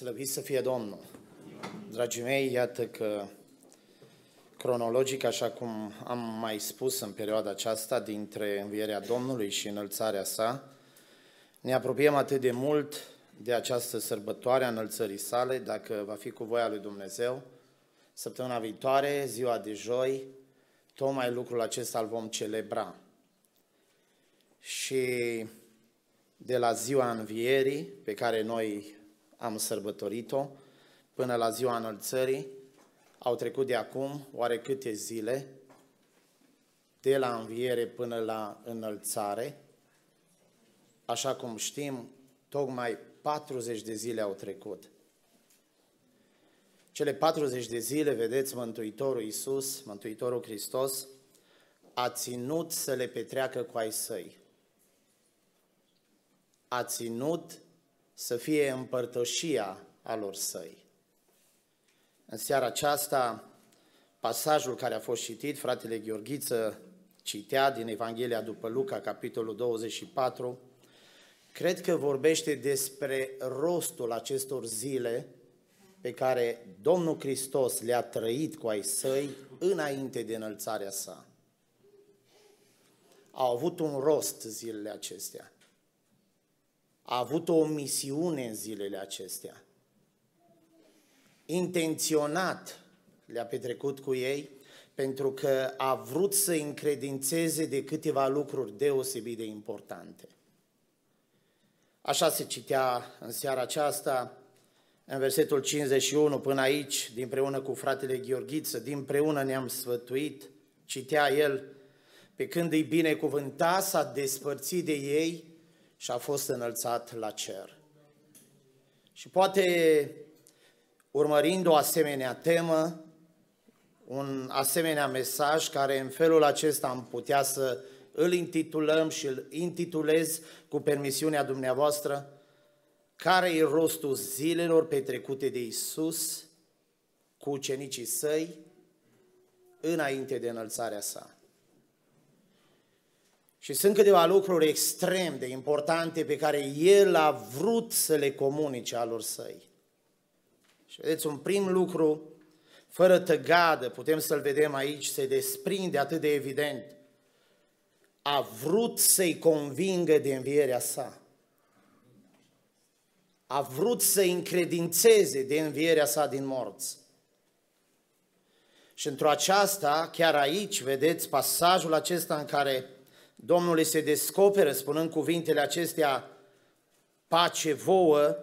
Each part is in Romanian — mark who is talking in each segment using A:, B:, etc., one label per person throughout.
A: Slăvit să fie Domnul! Dragii mei, iată că cronologic, așa cum am mai spus în perioada aceasta, dintre învierea Domnului și înălțarea sa, ne apropiem atât de mult de această sărbătoare a înălțării sale, dacă va fi cu voia lui Dumnezeu. Săptămâna viitoare, ziua de joi, tocmai lucrul acesta îl vom celebra. Și de la ziua învierii, pe care noi am sărbătorit-o, până la ziua înălțării, au trecut de acum oare câte zile, de la înviere până la înălțare. Așa cum știm, tocmai 40 de zile au trecut. Cele 40 de zile, vedeți, Mântuitorul Iisus, Mântuitorul Hristos, a ținut să le petreacă cu ai săi. A ținut să fie împărtășia alor săi. În seara aceasta, pasajul care a fost citit, fratele Gheorghiță citea din Evanghelia după Luca, capitolul 24, cred că vorbește despre rostul acestor zile pe care Domnul Hristos le-a trăit cu ai săi înainte de înălțarea sa. Au avut un rost zilele acestea a avut o misiune în zilele acestea. Intenționat le-a petrecut cu ei pentru că a vrut să încredințeze de câteva lucruri deosebit de importante. Așa se citea în seara aceasta, în versetul 51 până aici, dinpreună cu fratele Gheorghiță, dinpreună ne-am sfătuit, citea el, pe când îi binecuvânta, s-a despărțit de ei și a fost înălțat la cer. Și poate, urmărind o asemenea temă, un asemenea mesaj care în felul acesta am putea să îl intitulăm și îl intitulez cu permisiunea dumneavoastră, care e rostul zilelor petrecute de Isus cu ucenicii săi înainte de înălțarea sa. Și sunt câteva lucruri extrem de importante pe care el a vrut să le comunice alor săi. Și vedeți, un prim lucru, fără tăgadă, putem să-l vedem aici, se desprinde atât de evident. A vrut să-i convingă de învierea sa. A vrut să-i încredințeze de învierea sa din morți. Și într-o aceasta, chiar aici, vedeți pasajul acesta în care Domnul îi se descoperă spunând cuvintele acestea, pace vouă,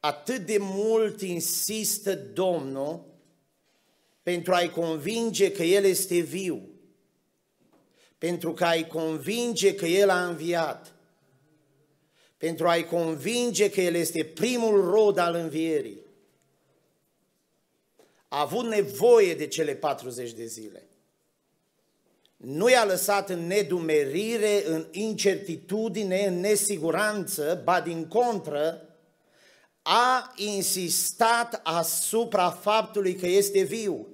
A: atât de mult insistă Domnul pentru a-i convinge că El este viu, pentru că a-i convinge că El a înviat, pentru a-i convinge că El este primul rod al învierii. A avut nevoie de cele 40 de zile nu i-a lăsat în nedumerire, în incertitudine, în nesiguranță, ba din contră, a insistat asupra faptului că este viu.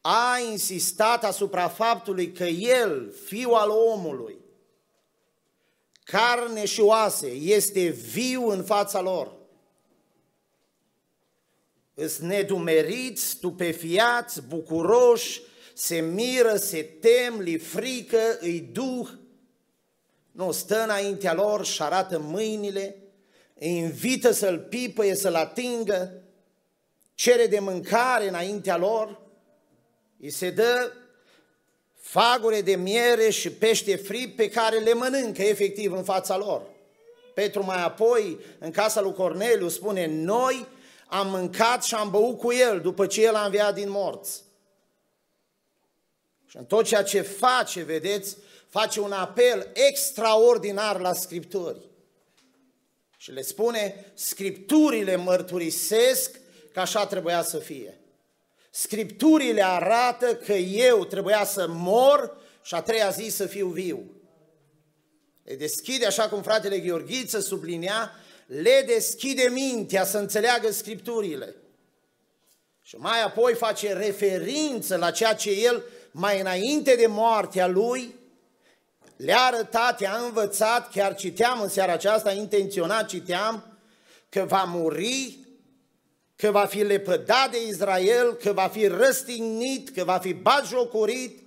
A: A insistat asupra faptului că el, fiul al omului, carne și oase, este viu în fața lor. Îs nedumeriți, stupefiați, bucuroși, se miră, se tem, li frică, îi duh, nu, stă înaintea lor și arată mâinile, îi invită să-l pipăie, să-l atingă, cere de mâncare înaintea lor, îi se dă fagure de miere și pește fript pe care le mănâncă efectiv în fața lor. Petru mai apoi, în casa lui Corneliu, spune, noi am mâncat și am băut cu el după ce el a înviat din morți. Și în tot ceea ce face, vedeți, face un apel extraordinar la Scripturi. Și le spune, Scripturile mărturisesc că așa trebuia să fie. Scripturile arată că eu trebuia să mor și a treia zi să fiu viu. Le deschide, așa cum fratele Gheorghiță sublinea, le deschide mintea să înțeleagă Scripturile. Și mai apoi face referință la ceea ce el mai înainte de moartea lui, le-a arătat, i-a învățat, chiar citeam în seara aceasta, intenționat citeam, că va muri, că va fi lepădat de Israel, că va fi răstignit, că va fi batjocorit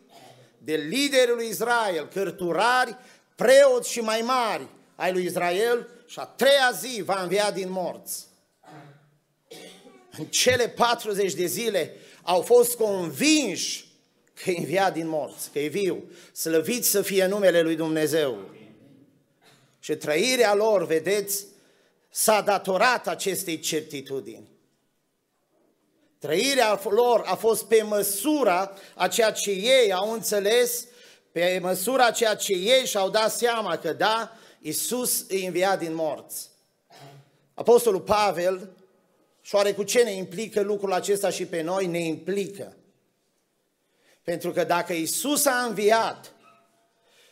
A: de liderul lui Israel, cărturari, preoți și mai mari ai lui Israel și a treia zi va învia din morți. În cele 40 de zile au fost convinși că e înviat din morți, că e viu. Slăvit să fie numele lui Dumnezeu. Și trăirea lor, vedeți, s-a datorat acestei certitudini. Trăirea lor a fost pe măsura a ceea ce ei au înțeles, pe măsura ceea ce ei și-au dat seama că da, Iisus îi înviat din morți. Apostolul Pavel, și oare cu ce ne implică lucrul acesta și pe noi? Ne implică. Pentru că dacă Iisus a înviat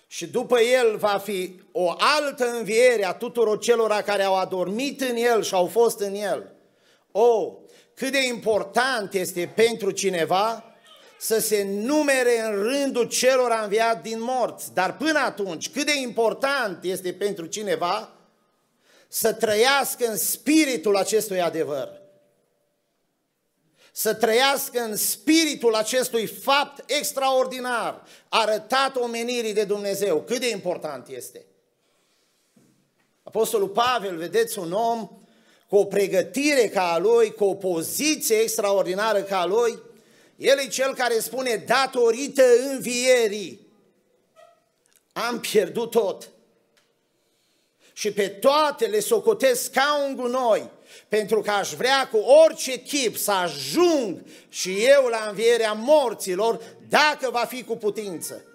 A: și după El va fi o altă înviere a tuturor celor care au adormit în El și au fost în El, o, cât de important este pentru cineva să se numere în rândul celor înviat din morți. Dar până atunci, cât de important este pentru cineva să trăiască în spiritul acestui adevăr. Să trăiască în spiritul acestui fapt extraordinar, arătat omenirii de Dumnezeu. Cât de important este. Apostolul Pavel, vedeți, un om cu o pregătire ca a lui, cu o poziție extraordinară ca a lui, el e cel care spune, datorită învierii, am pierdut tot. Și pe toate le socotesc ca un gunoi, pentru că aș vrea cu orice chip să ajung și eu la învierea morților, dacă va fi cu putință.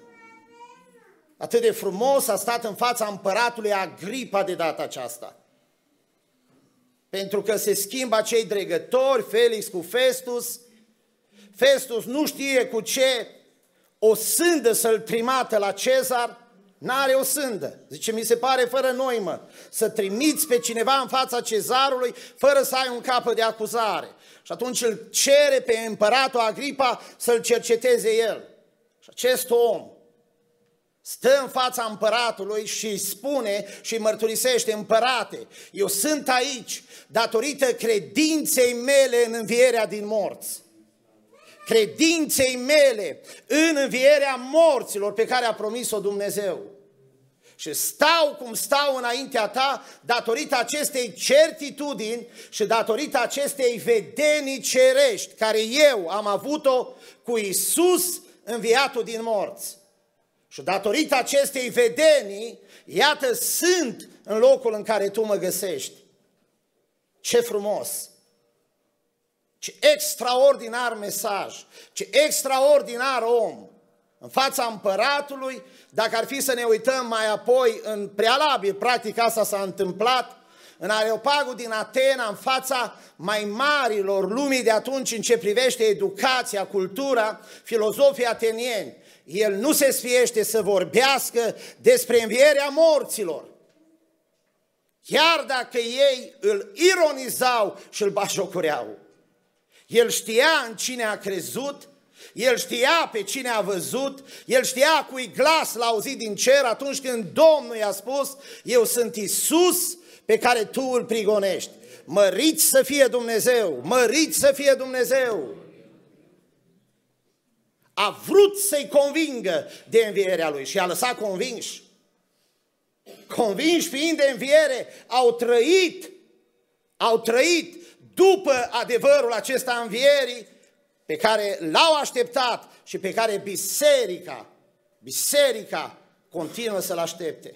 A: Atât de frumos a stat în fața împăratului Agripa de data aceasta. Pentru că se schimbă cei dregători, Felix cu Festus, Festus nu știe cu ce o sândă să-l trimată la Cezar, n-are o sândă. Zice, mi se pare fără noi, mă, să trimiți pe cineva în fața cezarului fără să ai un capă de acuzare. Și atunci îl cere pe împăratul Agripa să-l cerceteze el. Și acest om stă în fața împăratului și îi spune și îi mărturisește, împărate, eu sunt aici datorită credinței mele în învierea din morți credinței mele în învierea morților pe care a promis-o Dumnezeu. Și stau cum stau înaintea ta datorită acestei certitudini și datorită acestei vedenii cerești care eu am avut-o cu Isus înviatul din morți. Și datorită acestei vedenii, iată, sunt în locul în care tu mă găsești. Ce frumos! Ce extraordinar mesaj, ce extraordinar om. În fața împăratului, dacă ar fi să ne uităm mai apoi în prealabil, practic asta s-a întâmplat, în Areopagul din Atena, în fața mai marilor lumii de atunci în ce privește educația, cultura, filozofii atenieni. El nu se sfiește să vorbească despre învierea morților. Chiar dacă ei îl ironizau și îl bajocureau. El știa în cine a crezut, el știa pe cine a văzut, el știa cui glas l-a auzit din cer atunci când Domnul i-a spus, eu sunt Isus pe care tu îl prigonești. Măriți să fie Dumnezeu, măriți să fie Dumnezeu. A vrut să-i convingă de învierea lui și a lăsat convinși. Convinși fiind de înviere, au trăit, au trăit după adevărul acesta învierii pe care l-au așteptat și pe care biserica, biserica continuă să-l aștepte.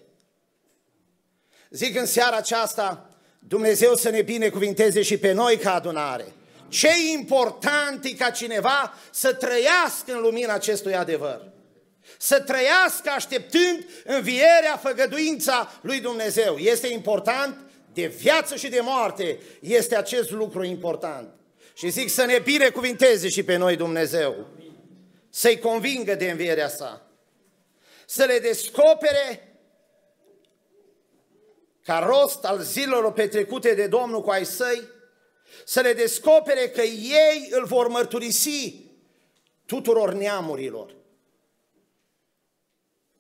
A: Zic în seara aceasta, Dumnezeu să ne binecuvinteze și pe noi ca adunare. Ce important e ca cineva să trăiască în lumina acestui adevăr. Să trăiască așteptând învierea, făgăduința lui Dumnezeu. Este important de viață și de moarte, este acest lucru important. Și zic să ne binecuvinteze și pe noi Dumnezeu, să-i convingă de învierea sa, să le descopere ca rost al zilelor petrecute de Domnul cu ai săi, să le descopere că ei îl vor mărturisi tuturor neamurilor.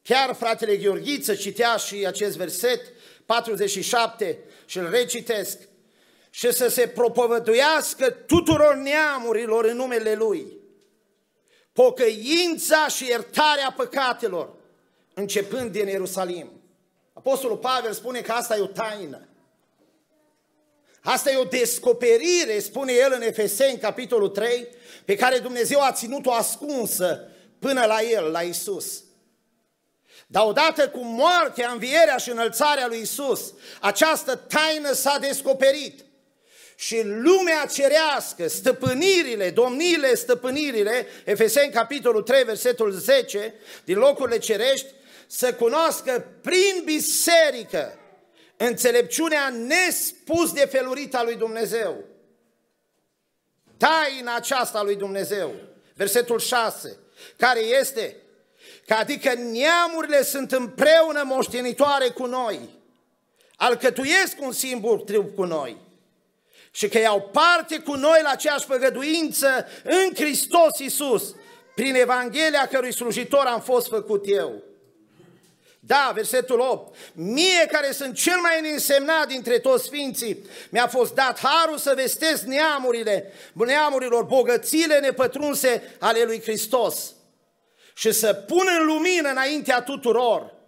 A: Chiar fratele Gheorghiță citea și acest verset 47 și îl recitesc. și să se propovăduiască tuturor neamurilor în numele Lui. Pocăința și iertarea păcatelor, începând din Ierusalim. Apostolul Pavel spune că asta e o taină. Asta e o descoperire, spune el în Efeseni, capitolul 3, pe care Dumnezeu a ținut-o ascunsă până la el, la Isus. Dar odată cu moartea, învierea și înălțarea lui Isus, această taină s-a descoperit. Și lumea cerească, stăpânirile, domniile, stăpânirile, Efeseni capitolul 3, versetul 10, din locurile cerești, să cunoască prin biserică înțelepciunea nespus de felurită a lui Dumnezeu. Taina aceasta lui Dumnezeu, versetul 6, care este că adică neamurile sunt împreună moștenitoare cu noi, alcătuiesc un singur trup cu noi și că iau parte cu noi la aceeași făgăduință în Hristos Iisus, prin Evanghelia cărui slujitor am fost făcut eu. Da, versetul 8. Mie care sunt cel mai însemnat dintre toți sfinții, mi-a fost dat harul să vestesc neamurile, neamurilor bogățile nepătrunse ale lui Hristos și să pun în lumină înaintea tuturor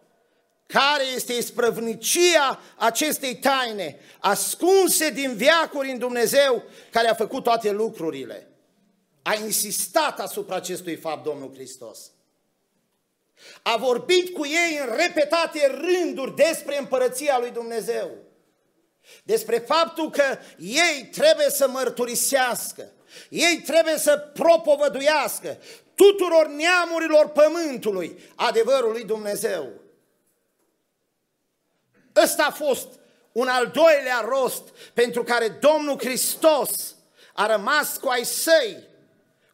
A: care este isprăvnicia acestei taine, ascunse din viacuri în Dumnezeu, care a făcut toate lucrurile. A insistat asupra acestui fapt Domnul Hristos. A vorbit cu ei în repetate rânduri despre împărăția lui Dumnezeu. Despre faptul că ei trebuie să mărturisească, ei trebuie să propovăduiască tuturor neamurilor pământului adevărul lui Dumnezeu. Ăsta a fost un al doilea rost pentru care Domnul Hristos a rămas cu ai săi,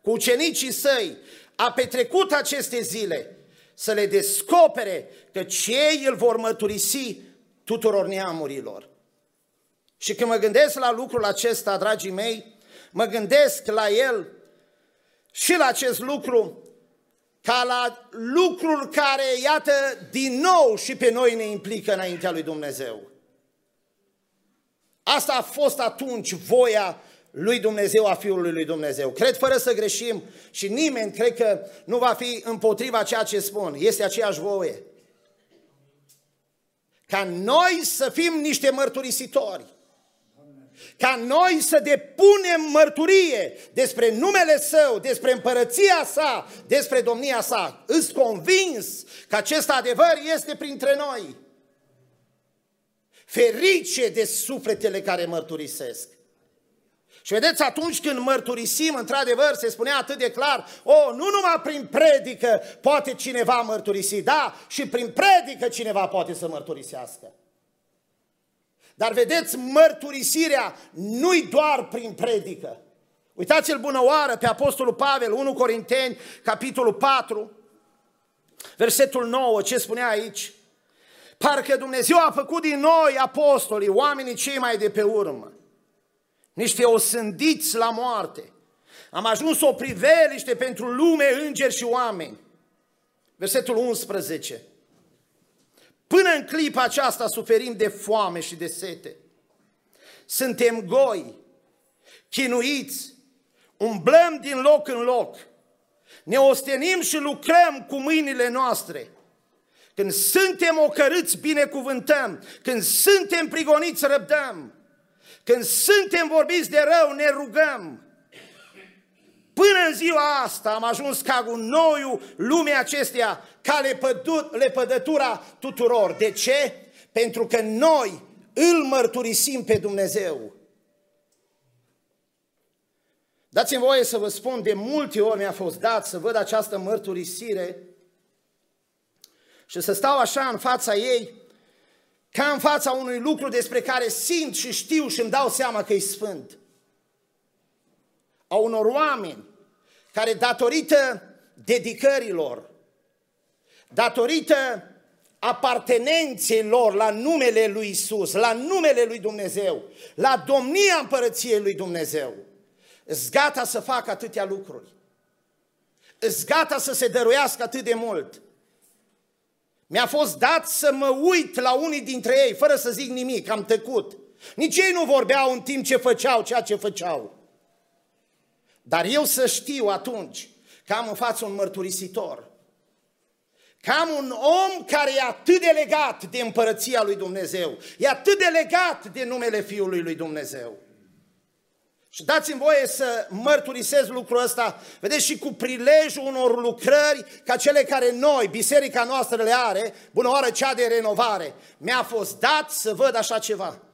A: cu ucenicii săi, a petrecut aceste zile să le descopere că cei îl vor mărturisi tuturor neamurilor. Și când mă gândesc la lucrul acesta, dragii mei, mă gândesc la el și la acest lucru ca la lucrul care, iată, din nou și pe noi ne implică înaintea lui Dumnezeu. Asta a fost atunci voia lui Dumnezeu, a Fiului lui Dumnezeu. Cred fără să greșim și nimeni cred că nu va fi împotriva ceea ce spun. Este aceeași voie. Ca noi să fim niște mărturisitori ca noi să depunem mărturie despre numele Său, despre împărăția Sa, despre domnia Sa. Îți convins că acest adevăr este printre noi. Ferice de sufletele care mărturisesc. Și vedeți, atunci când mărturisim, într-adevăr, se spunea atât de clar, o, nu numai prin predică poate cineva mărturisi, da, și prin predică cineva poate să mărturisească. Dar vedeți, mărturisirea nu-i doar prin predică. Uitați-l bună oară pe Apostolul Pavel, 1 Corinteni, capitolul 4, versetul 9, ce spunea aici? Parcă Dumnezeu a făcut din noi apostolii, oamenii cei mai de pe urmă, niște osândiți la moarte. Am ajuns o priveliște pentru lume, îngeri și oameni. Versetul 11. Până în clipa aceasta suferim de foame și de sete. Suntem goi, chinuiți, umblăm din loc în loc, ne ostenim și lucrăm cu mâinile noastre. Când suntem ocărâți, binecuvântăm. Când suntem prigoniți, răbdăm. Când suntem vorbiți de rău, ne rugăm. Până în ziua asta am ajuns ca gunoiul lumea acesteia, ca lepădătura tuturor. De ce? Pentru că noi îl mărturisim pe Dumnezeu. Dați-mi voie să vă spun, de multe ori mi-a fost dat să văd această mărturisire și să stau așa în fața ei, ca în fața unui lucru despre care simt și știu și îmi dau seama că e sfânt. A unor oameni care datorită dedicărilor, datorită apartenenței lor la numele lui Isus, la numele lui Dumnezeu, la domnia împărăției lui Dumnezeu, îți gata să facă atâtea lucruri. Îți gata să se dăruiască atât de mult. Mi-a fost dat să mă uit la unii dintre ei, fără să zic nimic, am tăcut. Nici ei nu vorbeau în timp ce făceau ceea ce făceau. Dar eu să știu atunci că am în față un mărturisitor, că am un om care e atât de legat de împărăția lui Dumnezeu, e atât de legat de numele Fiului lui Dumnezeu. Și dați-mi voie să mărturisez lucrul ăsta, vedeți, și cu prilejul unor lucrări ca cele care noi, biserica noastră le are, bună oară cea de renovare. Mi-a fost dat să văd așa ceva.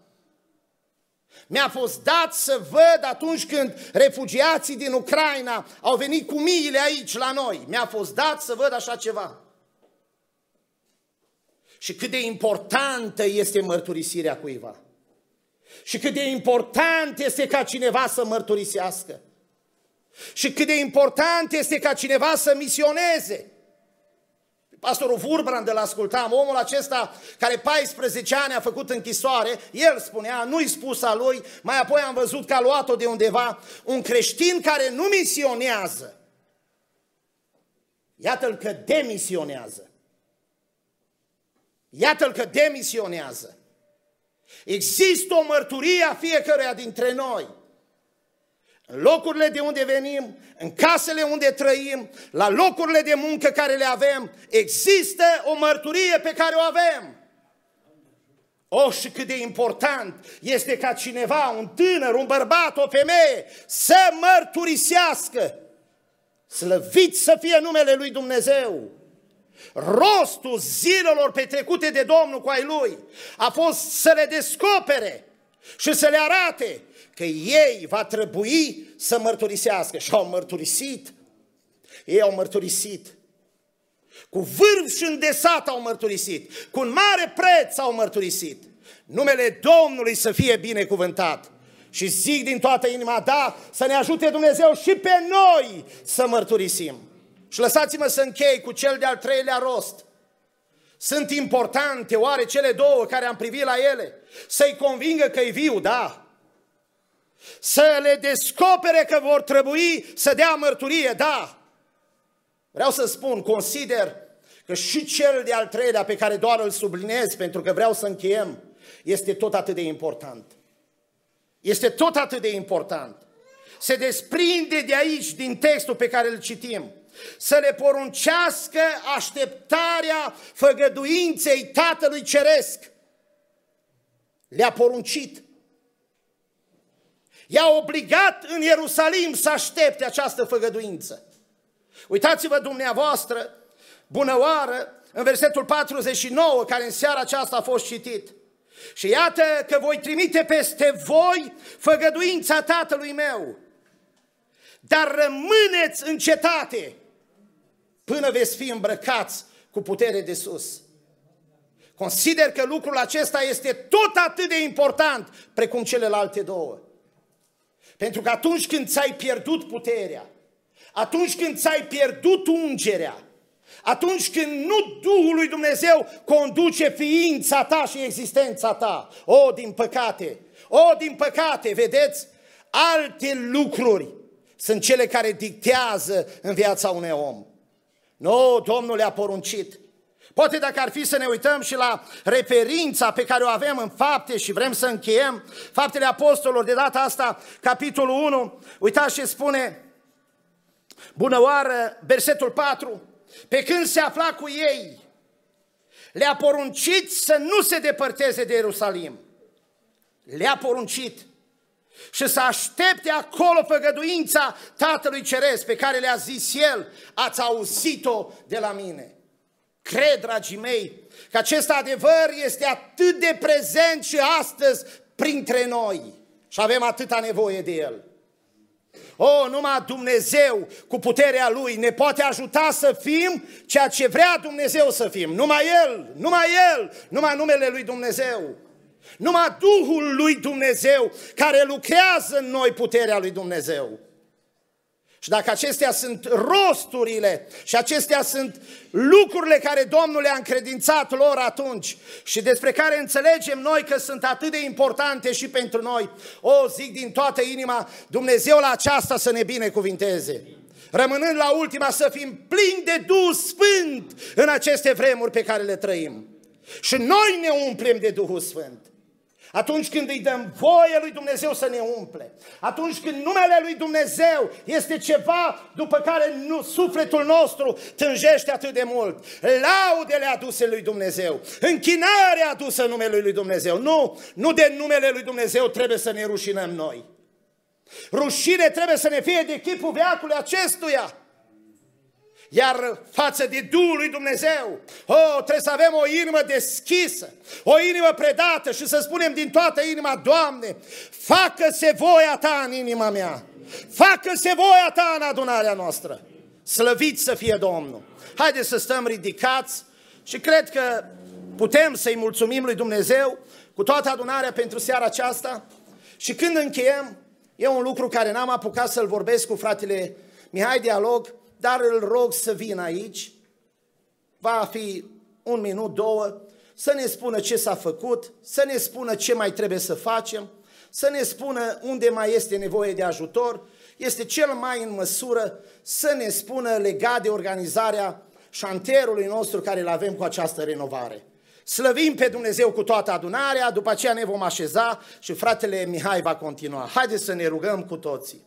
A: Mi-a fost dat să văd atunci când refugiații din Ucraina au venit cu miile aici la noi. Mi-a fost dat să văd așa ceva. Și cât de importantă este mărturisirea cuiva. Și cât de important este ca cineva să mărturisească. Și cât de important este ca cineva să misioneze. Pastorul Vurbrand îl ascultam, omul acesta care 14 ani a făcut închisoare, el spunea, nu-i spus a lui, mai apoi am văzut că a luat-o de undeva, un creștin care nu misionează. Iată-l că demisionează. Iată-l că demisionează. Există o mărturie a fiecăruia dintre noi. În locurile de unde venim, în casele unde trăim, la locurile de muncă care le avem, există o mărturie pe care o avem. O, și cât de important este ca cineva, un tânăr, un bărbat, o femeie, să mărturisească. Slăvit să fie numele lui Dumnezeu. Rostul zilelor petrecute de Domnul cu ai lui a fost să le descopere și să le arate că ei va trebui să mărturisească. Și au mărturisit. Ei au mărturisit. Cu vârf și îndesat au mărturisit. Cu un mare preț au mărturisit. Numele Domnului să fie binecuvântat. Și zic din toată inima, da, să ne ajute Dumnezeu și pe noi să mărturisim. Și lăsați-mă să închei cu cel de-al treilea rost. Sunt importante oare cele două care am privit la ele? Să-i convingă că e viu, da. Să le descopere că vor trebui să dea mărturie, da. Vreau să spun, consider că și cel de-al treilea pe care doar îl subliniez pentru că vreau să încheiem, este tot atât de important. Este tot atât de important. Se desprinde de aici, din textul pe care îl citim să le poruncească așteptarea făgăduinței Tatălui Ceresc. Le-a poruncit. I-a obligat în Ierusalim să aștepte această făgăduință. Uitați-vă dumneavoastră, bună oară, în versetul 49, care în seara aceasta a fost citit. Și iată că voi trimite peste voi făgăduința Tatălui meu, dar rămâneți în cetate până veți fi îmbrăcați cu putere de sus. Consider că lucrul acesta este tot atât de important precum celelalte două. Pentru că atunci când ți-ai pierdut puterea, atunci când ți-ai pierdut ungerea, atunci când nu Duhul lui Dumnezeu conduce ființa ta și existența ta, o, din păcate, o, din păcate, vedeți, alte lucruri sunt cele care dictează în viața unui om. Nu, Domnul le-a poruncit. Poate dacă ar fi să ne uităm și la referința pe care o avem în fapte și vrem să încheiem, faptele apostolilor, de data asta, capitolul 1, uitați ce spune, bună oară, versetul 4, pe când se afla cu ei, le-a poruncit să nu se depărteze de Ierusalim. Le-a poruncit și să aștepte acolo făgăduința Tatălui Ceresc pe care le-a zis El, ați auzit-o de la mine. Cred, dragii mei, că acest adevăr este atât de prezent și astăzi printre noi și avem atâta nevoie de el. O, numai Dumnezeu cu puterea Lui ne poate ajuta să fim ceea ce vrea Dumnezeu să fim. Numai El, numai El, numai numele Lui Dumnezeu. Numai Duhul lui Dumnezeu care lucrează în noi puterea lui Dumnezeu. Și dacă acestea sunt rosturile și acestea sunt lucrurile care Domnul le-a încredințat lor atunci și despre care înțelegem noi că sunt atât de importante și pentru noi, o zic din toată inima, Dumnezeu la aceasta să ne binecuvinteze. Rămânând la ultima să fim plini de Duh Sfânt în aceste vremuri pe care le trăim. Și noi ne umplem de Duhul Sfânt. Atunci când îi dăm voie lui Dumnezeu să ne umple, atunci când numele lui Dumnezeu este ceva după care nu, sufletul nostru tânjește atât de mult, laudele aduse lui Dumnezeu, închinarea adusă numelui lui Dumnezeu. Nu, nu de numele lui Dumnezeu trebuie să ne rușinăm noi. Rușine trebuie să ne fie de chipul veacului acestuia. Iar față de Duhul lui Dumnezeu, oh, trebuie să avem o inimă deschisă, o inimă predată și să spunem din toată inima, Doamne, facă-se voia Ta în inima mea, facă-se voia Ta în adunarea noastră. Slăvit să fie Domnul. Haideți să stăm ridicați și cred că putem să-i mulțumim lui Dumnezeu cu toată adunarea pentru seara aceasta și când încheiem, e un lucru care n-am apucat să-l vorbesc cu fratele Mihai Dialog, dar îl rog să vină aici, va fi un minut, două, să ne spună ce s-a făcut, să ne spună ce mai trebuie să facem, să ne spună unde mai este nevoie de ajutor, este cel mai în măsură să ne spună legat de organizarea șantierului nostru care îl avem cu această renovare. Slăvim pe Dumnezeu cu toată adunarea, după aceea ne vom așeza și fratele Mihai va continua. Haideți să ne rugăm cu toții.